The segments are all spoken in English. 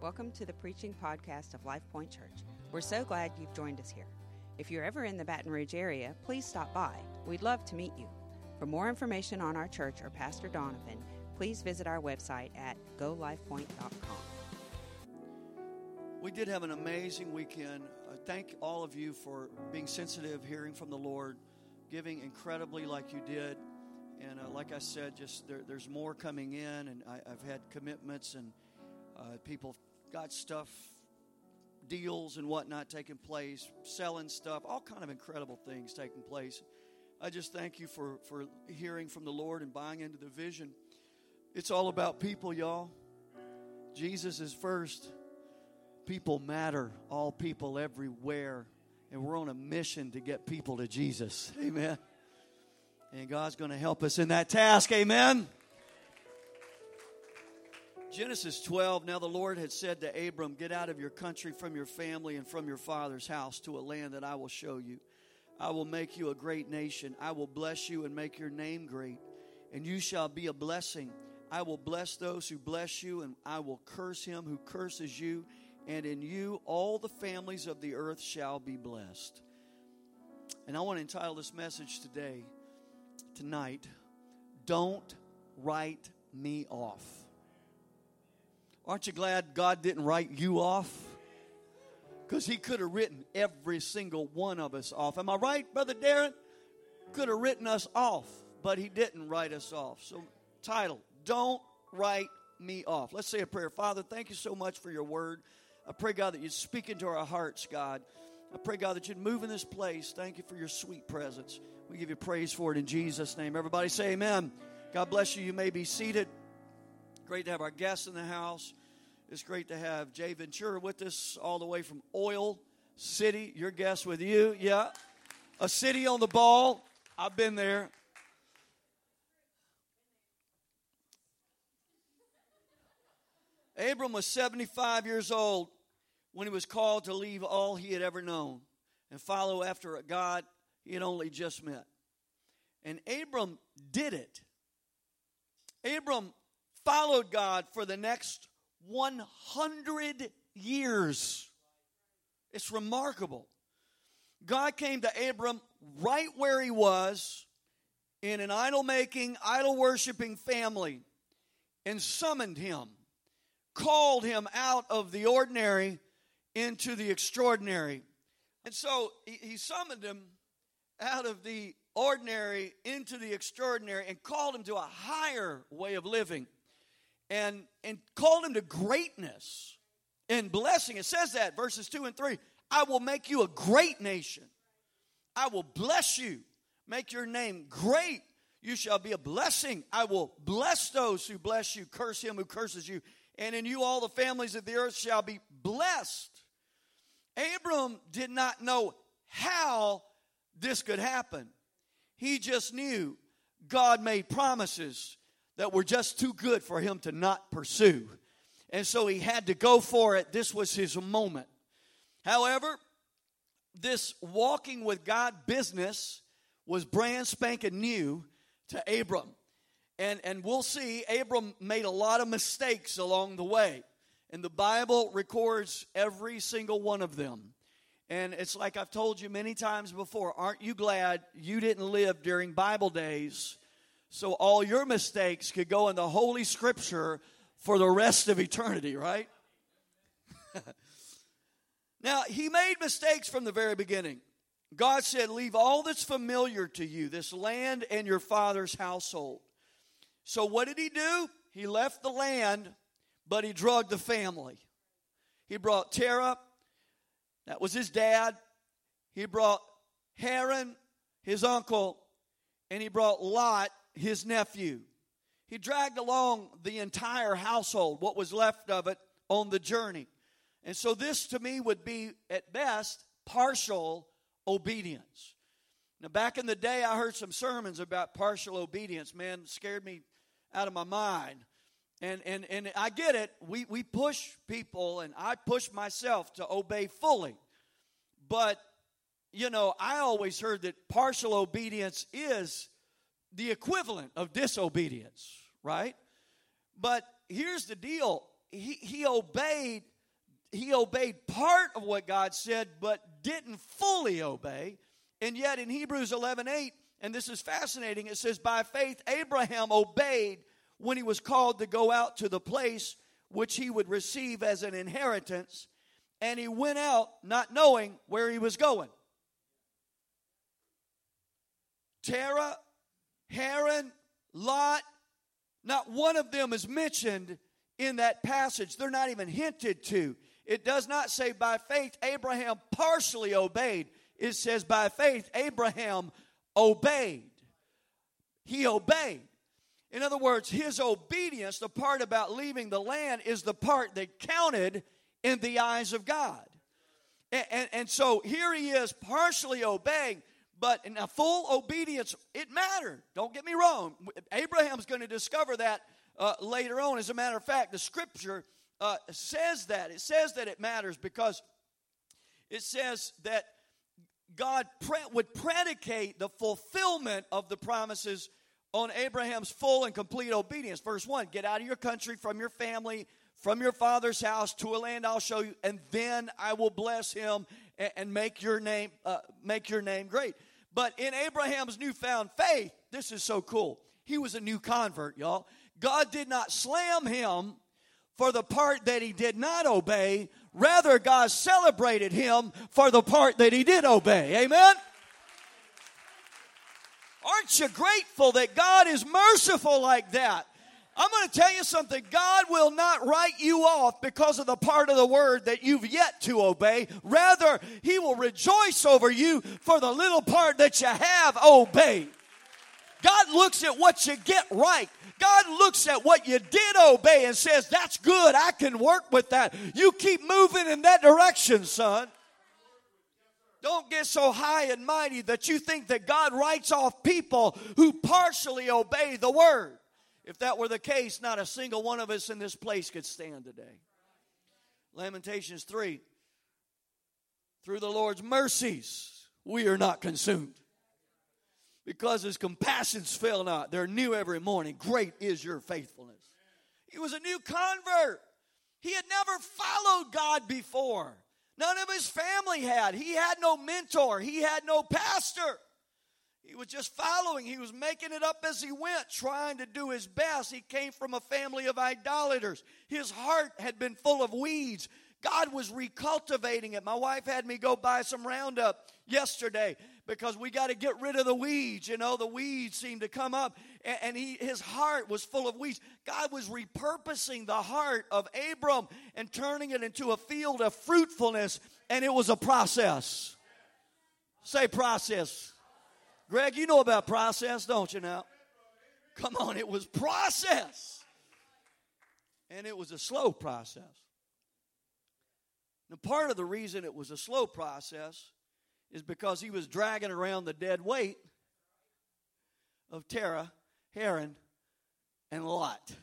Welcome to the preaching podcast of Life Point Church. We're so glad you've joined us here. If you're ever in the Baton Rouge area, please stop by. We'd love to meet you. For more information on our church or Pastor Donovan, please visit our website at golifepoint.com. We did have an amazing weekend. Uh, thank all of you for being sensitive, hearing from the Lord, giving incredibly like you did. And uh, like I said, just there, there's more coming in, and I, have had commitments, and uh, people got stuff, deals and whatnot taking place, selling stuff, all kind of incredible things taking place. I just thank you for, for hearing from the Lord and buying into the vision. It's all about people, y'all. Jesus is first. People matter, all people everywhere. And we're on a mission to get people to Jesus. Amen. And God's going to help us in that task. Amen. Genesis 12 Now the Lord had said to Abram, Get out of your country, from your family, and from your father's house to a land that I will show you. I will make you a great nation. I will bless you and make your name great, and you shall be a blessing. I will bless those who bless you, and I will curse him who curses you, and in you all the families of the earth shall be blessed. And I want to entitle this message today, tonight, Don't Write Me Off. Aren't you glad God didn't write you off? Because He could have written every single one of us off. Am I right, Brother Darren? Could have written us off, but He didn't write us off. So, title Don't Write Me Off. Let's say a prayer. Father, thank you so much for your word. I pray, God, that you'd speak into our hearts, God. I pray, God, that you'd move in this place. Thank you for your sweet presence. We give you praise for it in Jesus' name. Everybody say amen. God bless you. You may be seated. Great to have our guests in the house. It's great to have Jay Ventura with us all the way from Oil City. Your guest with you, yeah. A city on the ball. I've been there. Abram was 75 years old when he was called to leave all he had ever known and follow after a God he had only just met. And Abram did it. Abram followed God for the next 100 years. It's remarkable. God came to Abram right where he was in an idol making, idol worshiping family and summoned him, called him out of the ordinary into the extraordinary. And so he, summoned him out of the ordinary into the extraordinary and called him to a higher way of living and, and called him to greatness and blessing. It says that, verses 2 and 3. I will make you a great nation. I will bless you, make your name great. You shall be a blessing. I will bless those who bless you, curse him who curses you, and in you all the families of the earth shall be blessed. Abram did not know how this could happen. He just knew God made promises that were just too good for him to not pursue. And so he had to go for it. This was his moment. However, this walking with God business was brand spanking new to Abram. And, and we'll see, Abram made a lot of mistakes along the way. And the Bible records every single one of them. And it's like I've told you many times before aren't you glad you didn't live during Bible days so all your mistakes could go in the Holy Scripture for the rest of eternity, right? now, he made mistakes from the very beginning. God said, Leave all that's familiar to you, this land and your father's household. So, what did he do? He left the land, but he drugged the family. He brought Terah, that was his dad. He brought Haran, his uncle, and he brought Lot, his nephew. He dragged along the entire household, what was left of it, on the journey. And so, this to me would be, at best, partial obedience. Now, back in the day, I heard some sermons about partial obedience. Man, scared me out of my mind. And, and, and I get it. We, we push people, and I push myself to obey fully. But, you know, I always heard that partial obedience is the equivalent of disobedience, right? But here's the deal he, he obeyed he obeyed part of what God said, but didn't fully obey. And yet in Hebrews 11 8, and this is fascinating, it says, By faith, Abraham obeyed when he was called to go out to the place which he would receive as an inheritance, and he went out not knowing where he was going. Terah, Haran, Lot, not one of them is mentioned in that passage. They're not even hinted to. It does not say by faith Abraham partially obeyed. It says by faith Abraham obeyed. He obeyed. In other words, his obedience, the part about leaving the land, is the part that counted in the eyes of God. And, and, and so here he is partially obeying, but in a full obedience, it mattered. Don't get me wrong. Abraham's going to discover that uh, later on. As a matter of fact, the scripture uh, says that. It says that it matters because it says that God pre- would predicate the fulfillment of the promises on Abraham's full and complete obedience. Verse 1 Get out of your country, from your family, from your father's house to a land I'll show you, and then I will bless him and, and make your name uh, make your name great. But in Abraham's newfound faith, this is so cool. He was a new convert, y'all. God did not slam him for the part that he did not obey. Rather, God celebrated him for the part that he did obey. Amen? Aren't you grateful that God is merciful like that? I'm going to tell you something. God will not write you off because of the part of the word that you've yet to obey. Rather, He will rejoice over you for the little part that you have obeyed. God looks at what you get right. God looks at what you did obey and says, That's good. I can work with that. You keep moving in that direction, son. Don't get so high and mighty that you think that God writes off people who partially obey the word. If that were the case, not a single one of us in this place could stand today. Lamentations 3 Through the Lord's mercies, we are not consumed because his compassions fail not. They're new every morning. Great is your faithfulness. He was a new convert. He had never followed God before. None of his family had. He had no mentor. He had no pastor. He was just following. He was making it up as he went, trying to do his best. He came from a family of idolaters. His heart had been full of weeds. God was recultivating it. My wife had me go buy some Roundup yesterday because we got to get rid of the weeds. You know, the weeds seem to come up, and, and he, his heart was full of weeds. God was repurposing the heart of Abram and turning it into a field of fruitfulness, and it was a process. Say process. Greg, you know about process, don't you now? Come on, it was process. And it was a slow process. Now, part of the reason it was a slow process is because he was dragging around the dead weight of Terah, Haran, and Lot. It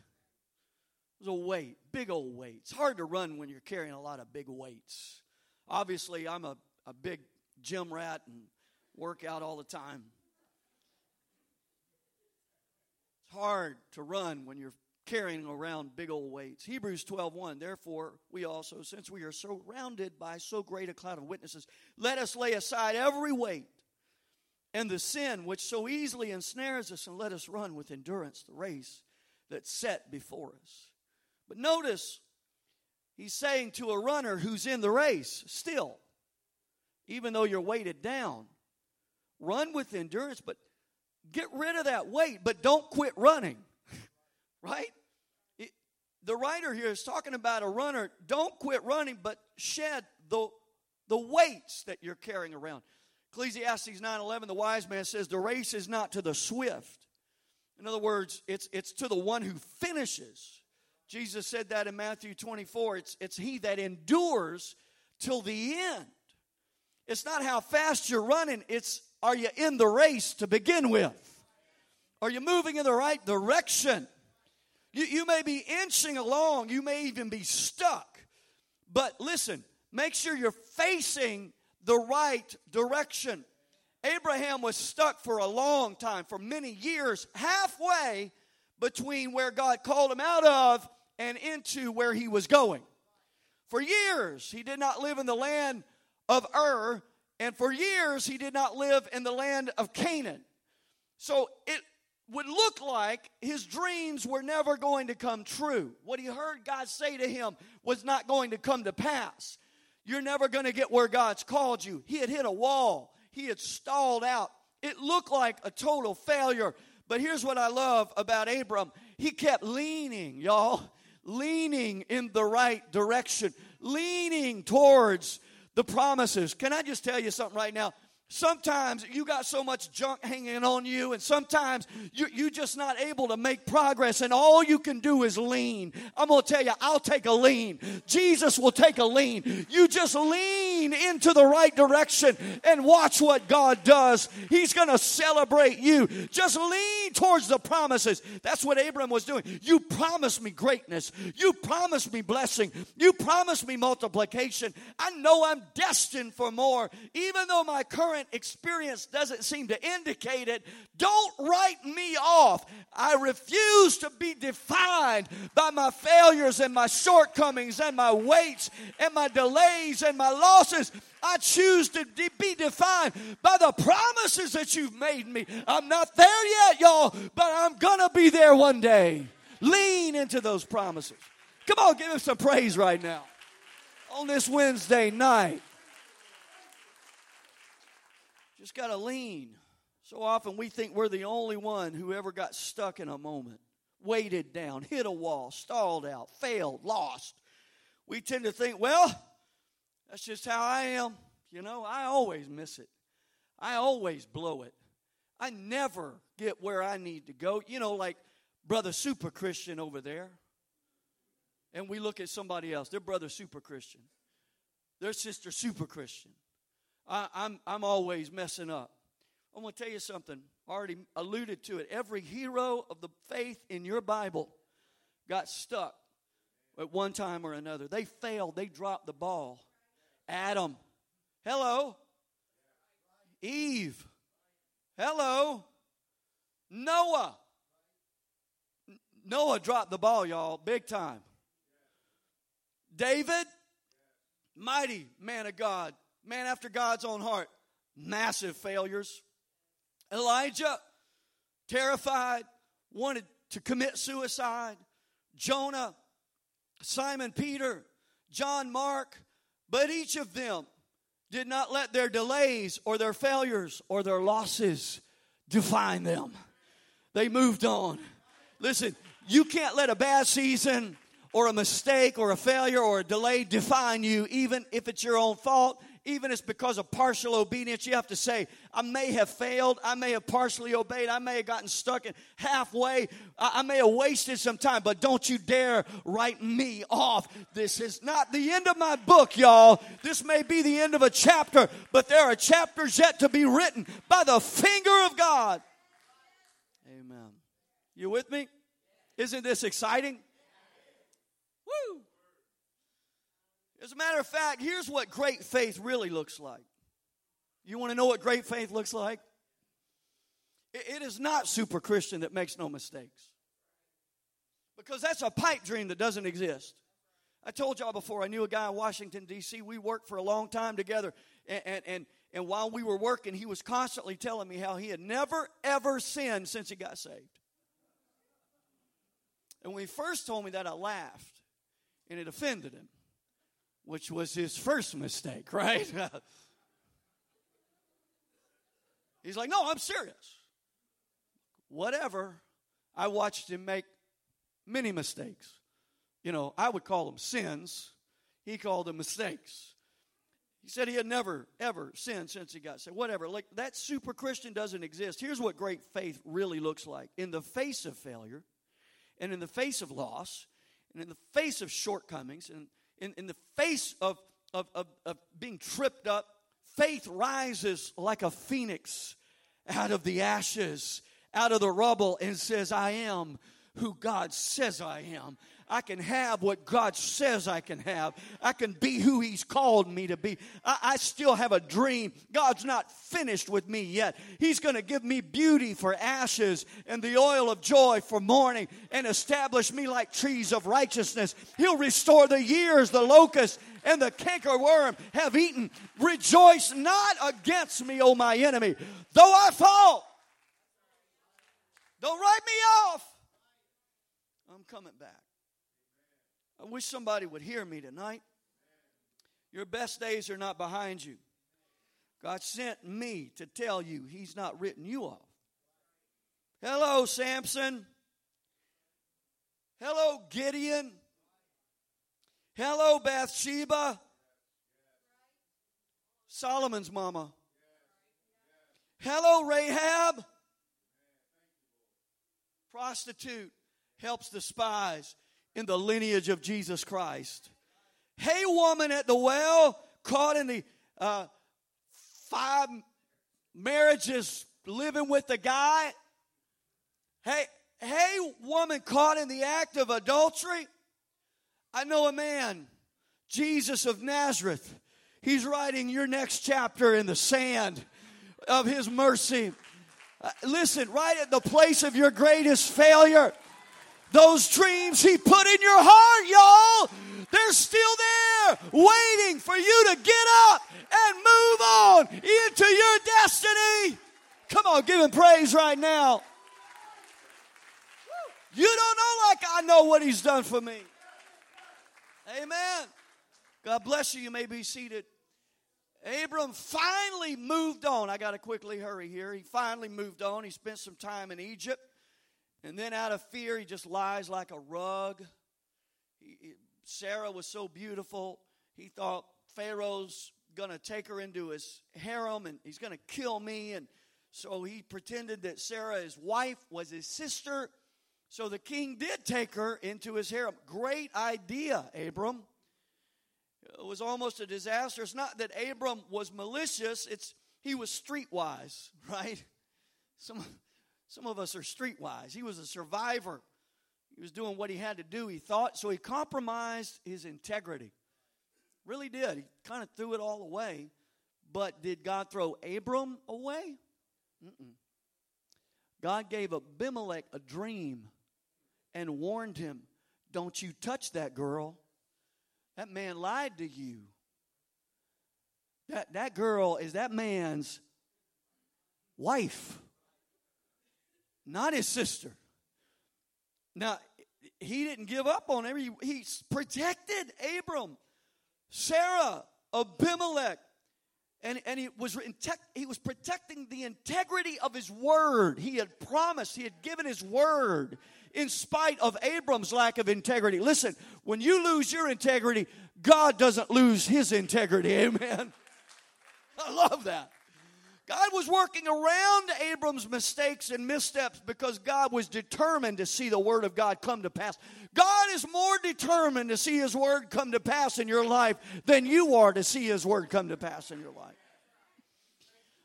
was a weight, big old weight. It's hard to run when you're carrying a lot of big weights. Obviously, I'm a, a big gym rat and work out all the time. It's hard to run when you're carrying around big old weights. Hebrews 12:1 Therefore we also since we are surrounded by so great a cloud of witnesses let us lay aside every weight and the sin which so easily ensnares us and let us run with endurance the race that's set before us. But notice he's saying to a runner who's in the race still even though you're weighted down run with endurance but get rid of that weight but don't quit running right? It, the writer here is talking about a runner. Don't quit running, but shed the, the weights that you're carrying around. Ecclesiastes 9:11, the wise man says, "The race is not to the swift." In other words, it's it's to the one who finishes. Jesus said that in Matthew 24. It's it's he that endures till the end. It's not how fast you're running, it's are you in the race to begin with? Are you moving in the right direction? You, you may be inching along, you may even be stuck. But listen, make sure you're facing the right direction. Abraham was stuck for a long time, for many years, halfway between where God called him out of and into where he was going. For years, he did not live in the land of Ur, and for years, he did not live in the land of Canaan. So it would look like his dreams were never going to come true. What he heard God say to him was not going to come to pass. You're never going to get where God's called you. He had hit a wall, he had stalled out. It looked like a total failure. But here's what I love about Abram he kept leaning, y'all, leaning in the right direction, leaning towards the promises. Can I just tell you something right now? Sometimes you got so much junk hanging on you, and sometimes you, you're just not able to make progress, and all you can do is lean. I'm going to tell you, I'll take a lean. Jesus will take a lean. You just lean into the right direction and watch what God does. He's going to celebrate you. Just lean towards the promises. That's what Abram was doing. You promised me greatness, you promised me blessing, you promised me multiplication. I know I'm destined for more, even though my current current experience doesn't seem to indicate it, don't write me off. I refuse to be defined by my failures and my shortcomings and my weights and my delays and my losses. I choose to be defined by the promises that you've made me. I'm not there yet, y'all, but I'm going to be there one day. Lean into those promises. Come on, give him some praise right now on this Wednesday night. Just got to lean. So often we think we're the only one who ever got stuck in a moment, weighted down, hit a wall, stalled out, failed, lost. We tend to think, well, that's just how I am. You know, I always miss it. I always blow it. I never get where I need to go. You know, like brother super Christian over there. And we look at somebody else, their brother super Christian, their sister super Christian. I, I'm, I'm always messing up. I'm going to tell you something. I already alluded to it. Every hero of the faith in your Bible got stuck at one time or another. They failed, they dropped the ball. Adam, hello. Eve, hello. Noah. Noah dropped the ball, y'all, big time. David, mighty man of God, man after God's own heart, massive failures. Elijah, terrified, wanted to commit suicide. Jonah, Simon Peter, John Mark, but each of them did not let their delays or their failures or their losses define them. They moved on. Listen, you can't let a bad season or a mistake or a failure or a delay define you, even if it's your own fault, even if it's because of partial obedience, you have to say, I may have failed. I may have partially obeyed. I may have gotten stuck in halfway. I may have wasted some time, but don't you dare write me off. This is not the end of my book, y'all. This may be the end of a chapter, but there are chapters yet to be written by the finger of God. Amen. You with me? Isn't this exciting? As a matter of fact, here's what great faith really looks like. You want to know what great faith looks like? it is not super Christian that makes no mistakes. Because that's a pipe dream that doesn't exist. I told y'all before, I knew a guy in Washington, D.C. We worked for a long time together. And, and, and, and while we were working, he was constantly telling me how he had never, ever sinned since he got saved. And when he first told me that, I laughed. And it offended him which was his first mistake, right? He's like, No, I'm serious. Whatever. I watched him make many mistakes. You know, I would call them sins. He called them mistakes. He said he had never, ever sinned since he got saved. Whatever. Like that super Christian doesn't exist. Here's what great faith really looks like. In the face of failure, and in the face of loss, and in the face of shortcomings, and in, in the face of, of, of, of being tripped up, faith rises like a phoenix out of the ashes, out of the rubble, and says, I am who God says I am. I can have what God says I can have. I can be who He's called me to be. I, I still have a dream. God's not finished with me yet. He's going to give me beauty for ashes and the oil of joy for mourning and establish me like trees of righteousness. He'll restore the years the locust and the cankerworm have eaten. Rejoice not against me, O my enemy, though I fall. Don't write me off. I'm coming back. I wish somebody would hear me tonight. Your best days are not behind you. God sent me to tell you He's not written you off. Hello, Samson. Hello, Gideon. Hello, Bathsheba. Solomon's mama. Hello, Rahab. Prostitute helps the spies in the lineage of Jesus Christ. Hey, woman at the well, caught in the uh, five marriages living with the guy. Hey, hey, woman caught in the act of adultery. I know a man, Jesus of Nazareth. He's writing your next chapter in the sand of his mercy. Uh, listen, right at the place of your greatest failure, those dreams he put in your heart, y'all, they're still there waiting for you to get up and move on into your destiny. Come on, give him praise right now. You don't know like I know what he's done for me. Amen. God bless you. You may be seated. Abram finally moved on. I got to quickly hurry here. He finally moved on. He spent some time in Egypt. And then, out of fear, he just lies like a rug. He, he, Sarah was so beautiful, he thought Pharaoh's going to take her into his harem and he's going to kill me. And so he pretended that Sarah, his wife, was his sister so the king did take her into his harem. Great idea, Abram. It was almost a disaster. It's not that Abram was malicious, it's he was streetwise, right? Some, some of us are streetwise. He was a survivor. He was doing what he had to do, he thought. So he compromised his integrity. Really did. He kind of threw it all away. But did God throw Abram away? Mm-mm. God gave Abimelech a dream and warned him, Don't you touch that girl. That man lied to you. That, that girl is that man's wife, not his sister. Now, he didn't give up on. He, he protected Abram, Sarah, Abimelech, and, and he, was, he was protecting the integrity of his word. He had promised, he had given his word in spite of Abram's lack of integrity. Listen, when you lose your integrity, God doesn't lose his integrity. Amen. I love that. God was working around Abram's mistakes and missteps because God was determined to see the Word of God come to pass. God is more determined to see His Word come to pass in your life than you are to see His Word come to pass in your life.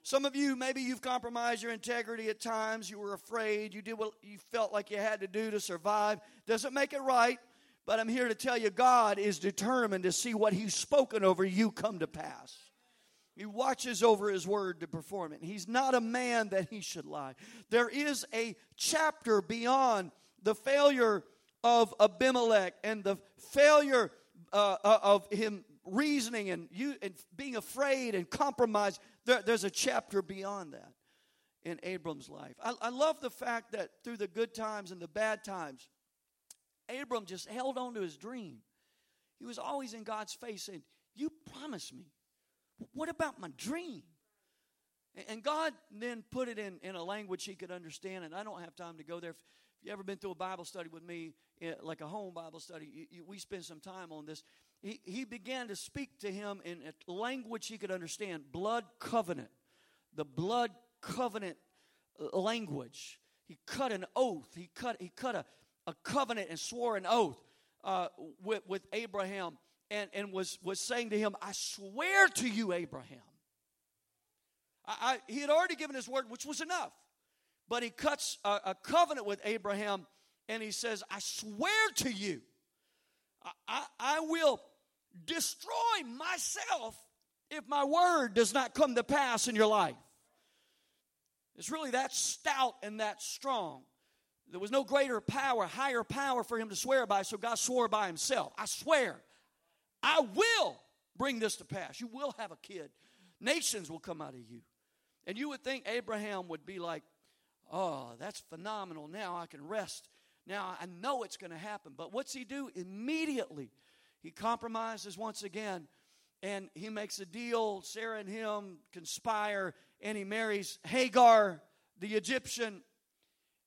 Some of you, maybe you've compromised your integrity at times. You were afraid. You did what you felt like you had to do to survive. Doesn't make it right, but I'm here to tell you God is determined to see what He's spoken over you come to pass. He watches over His word to perform it. He's not a man that He should lie. There is a chapter beyond the failure of Abimelech and the failure uh, uh of him reasoning and you and being afraid and compromise there, there's a chapter beyond that in Abram's life. I, I love the fact that through the good times and the bad times, Abram just held on to his dream. He was always in God's face saying, You promised me. What about my dream? And God then put it in, in a language he could understand, and I don't have time to go there. If you ever been through a Bible study with me, eh, like a home Bible study, you, you, we spend some time on this he, he began to speak to him in a language he could understand blood covenant. The blood covenant uh, language. He cut an oath. He cut, he cut a, a covenant and swore an oath uh, with, with Abraham and, and was, was saying to him, I swear to you, Abraham. I, I, he had already given his word, which was enough. But he cuts a, a covenant with Abraham and he says, I swear to you I, I, I will destroy myself if my word does not come to pass in your life. It's really that stout and that strong. There was no greater power, higher power for him to swear by, so God swore by himself. I swear, I will bring this to pass. You will have a kid. Nations will come out of you. And you would think Abraham would be like, oh, that's phenomenal. Now I can rest. Now I know it's going to happen. But what's he do? Immediately, he compromises once again and he makes a deal. Sarah and him conspire, and he marries Hagar, the Egyptian.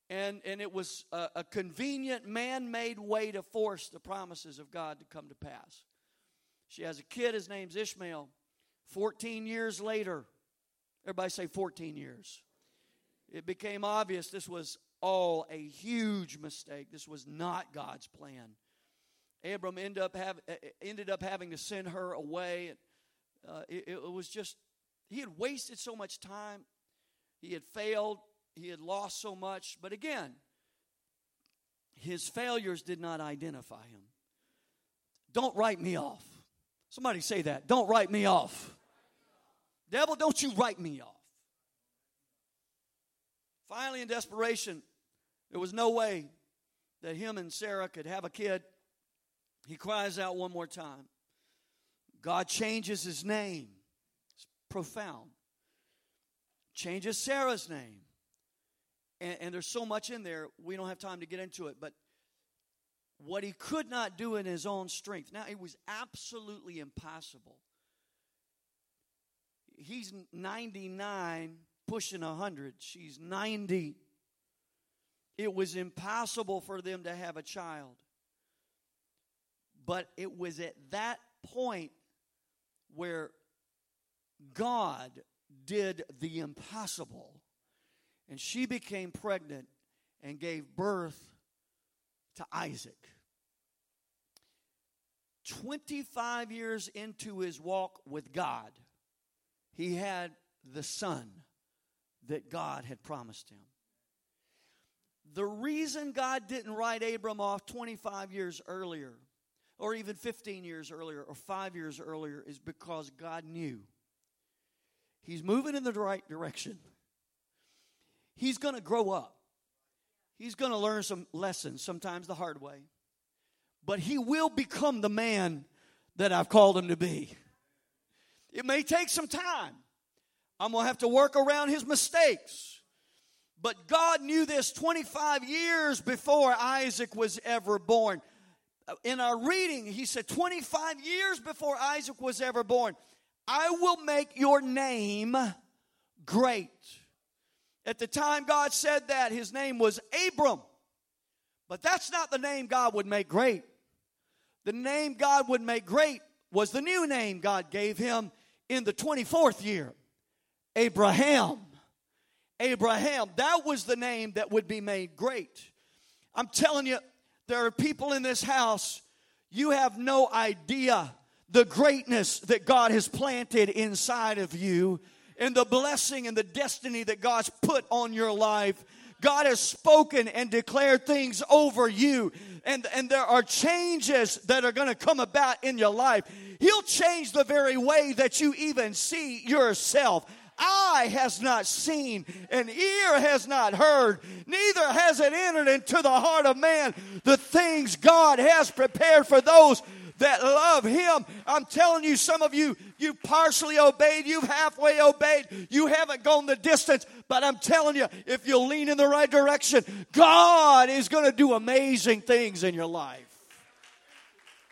And, and it was a, a convenient man made way to force the promises of God to come to pass. She has a kid, his name's Ishmael. 14 years later, everybody say 14 years. It became obvious this was all a huge mistake. This was not God's plan. Abram ended up, have, eh, eh, ended up having to send her away. Uh, it, it was just, he had wasted so much time. He had failed. He had lost so much. But again, his failures did not identify him. Don't write me off. Somebody say that. Don't write me off. Devil, don't you write me off. Finally, in desperation, there was no way that him and Sarah could have a kid. He cries out one more time. God changes his name. It's profound. Changes Sarah's name. And, and, there's so much in there, we don't have time to get into it. But what he could not do in his own strength, now it was absolutely impossible. He's 99, pushing 100. She's 90. It was impossible for them to have a child. But it was at that point where God did the impossible. And she became pregnant and gave birth to Isaac. 25 years into his walk with God, he had the son that God had promised him. The reason God didn't write Abram off 25 years earlier or even 15 years earlier or five years earlier is because God knew he's moving in the right direction. He's going to grow up, he's going to learn some lessons, sometimes the hard way, but he will become the man that I've called him to be. It may take some time. I'm going to have to work around his mistakes. But God knew this 25 years before Isaac was ever born in our reading, he said, 25 years before Isaac was ever born, I will make your name great. At the time God said that, his name was Abram. But that's not the name God would make great. The name God would make great was the new name God gave him in the 24th year Abraham. Abraham. That was the name that would be made great. I'm telling you, there are people in this house, you have no idea the greatness that God has planted inside of you and the blessing and the destiny that God's put on your life. God has spoken and declared things over you. And, and there are changes that are going to come about in your life. He'll change the very way that you even see yourself eye has not seen, and ear has not heard, neither has it entered into the heart of man the things God has prepared for those that love Him. I'm telling you, some of you, you partially obeyed, you've halfway obeyed, you haven't gone the distance, but I'm telling you, if you lean in the right direction, God is going to do amazing things in your life.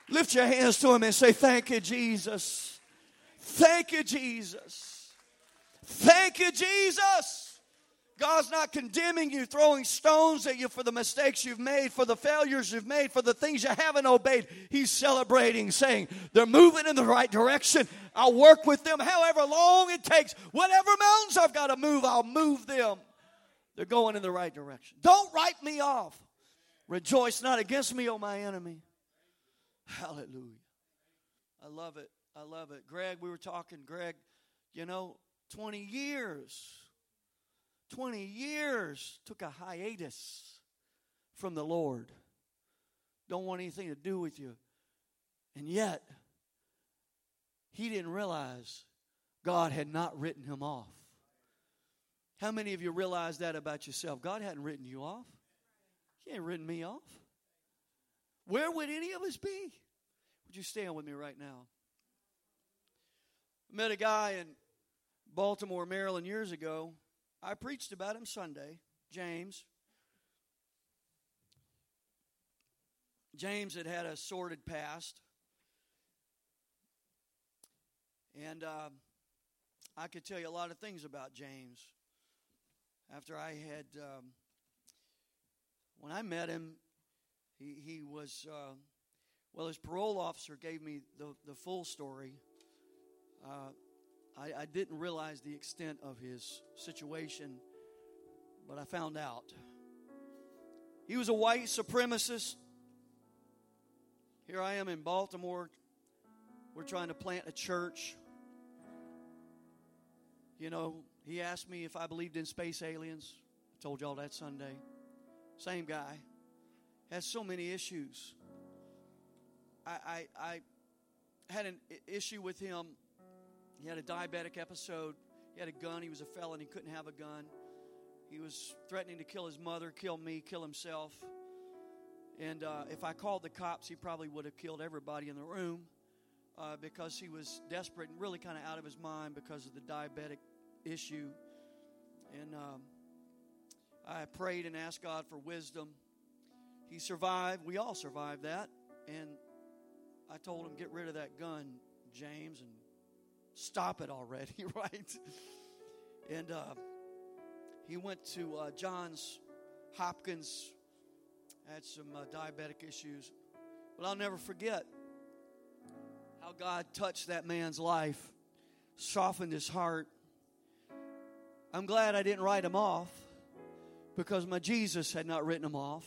Lift your hands to Him and say, Thank you, Jesus. Thank you, Jesus. Thank you, Jesus. God's not condemning you, throwing stones at you for the mistakes you've made, for the failures you've made, for the things you haven't obeyed. He's celebrating, saying, They're moving in the right direction. I'll work with them however long it takes. Whatever mountains I've got to move, I'll move them. They're going in the right direction. Don't write me off. Rejoice not against me, O my enemy. Hallelujah. I love it. I love it. Greg, we were talking, Greg, you know, 20 years. 20 years took a hiatus from the Lord. Don't want anything to do with you. And yet, he didn't realize God had not written him off. How many of you realize that about yourself? God hadn't written you off. He ain't written me off. Where would any of us be? Would you stand with me right now? I met a guy in Baltimore, Maryland years ago. I preached about him Sunday, James. James had had a sordid past. And uh, I could tell you a lot of things about James. After I had, um, when I met him, he, he was, uh, well, his parole officer gave me the, the full story. Uh, I, I didn't realize the extent of his situation, but I found out. He was a white supremacist. Here I am in Baltimore. We're trying to plant a church. You know, he asked me if I believed in space aliens. I told y'all that Sunday. Same guy. Has so many issues. I, I, I had an issue with him. He had a diabetic episode. He had a gun. He was a felon. He couldn't have a gun. He was threatening to kill his mother, kill me, kill himself. And uh, if I called the cops, he probably would have killed everybody in the room uh, because he was desperate and really kind of out of his mind because of the diabetic issue. And um, I prayed and asked God for wisdom. He survived. We all survived that. And I told him, get rid of that gun, James, and stop it already, right? And uh, he went to uh, Johns Hopkins, had some uh, diabetic issues. But I'll never forget how God touched that man's life, softened his heart, I'm glad I didn't write him off because my Jesus had not written him off.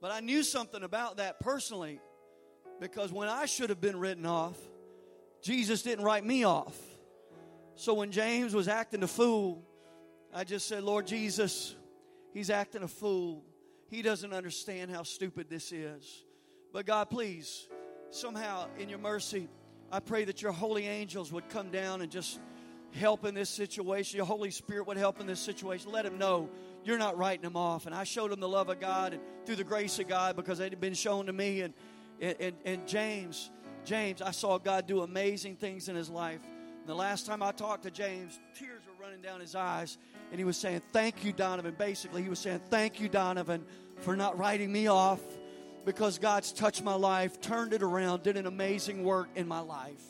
But I knew something about that personally because when I should have been written off, Jesus didn't write me off. So when James was acting a fool, I just said, Lord Jesus, he's acting a fool. He doesn't understand how stupid this is. But God, please, somehow in your mercy, I pray that your holy angels would come down and just help in this situation. Your Holy Spirit would help in this situation. Let him know you're not writing him off. And I showed him the love of God and through the grace of God because it had been shown to me. And, and, and James, James, I saw God do amazing things in his life. And the last time I talked to James, tears were running down his eyes. And he was saying, Thank you, Donovan. Basically, he was saying, Thank you, Donovan, for not writing me off because God's touched my life, turned it around, did an amazing work in my life.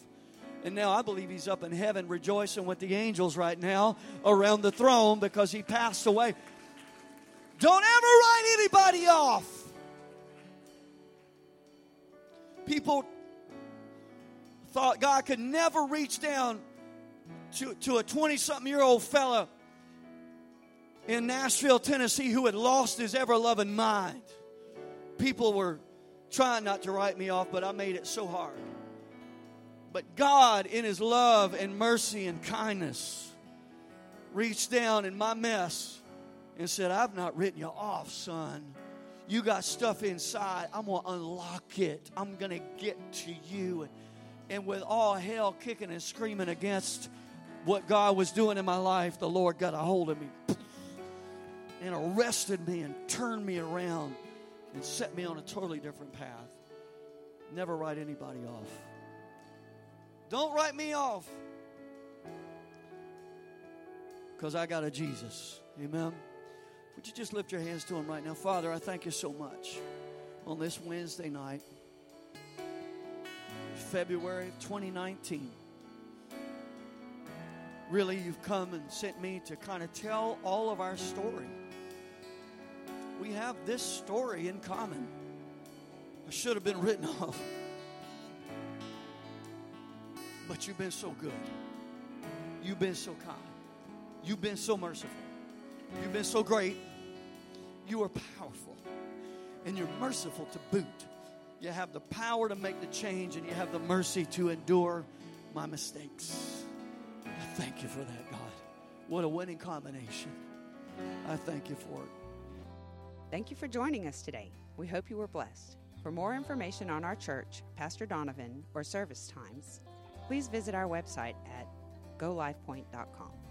And now I believe he's up in heaven rejoicing with the angels right now around the throne because he passed away. Don't ever write anybody off. People thought God could never reach down to, to a 20 something year old fella in Nashville, Tennessee, who had lost his ever loving mind. People were trying not to write me off, but I made it so hard. But God, in His love and mercy and kindness, reached down in my mess and said, I've not written you off, son. You got stuff inside. I'm going to unlock it. I'm going to get to you. And, with all hell kicking and screaming against what God was doing in my life, the Lord got a hold of me and arrested me and turned me around and set me on a totally different path. Never write anybody off. Don't write me off. Because I got a Jesus. Amen. Would you just lift your hands to him right now? Father, I thank you so much on this Wednesday night, February of 2019. Really, you've come and sent me to kind of tell all of our story. We have this story in common. I should have been written off. But you've been so good. You've been so kind. You've been so merciful. You've been so great. You are powerful. And you're merciful to boot. You have the power to make the change, and you have the mercy to endure my mistakes. I thank you for that, God. What a winning combination. I thank you for it. Thank you for joining us today. We hope you were blessed. For more information on our church, Pastor Donovan, or service times, please visit our website at golifepoint.com.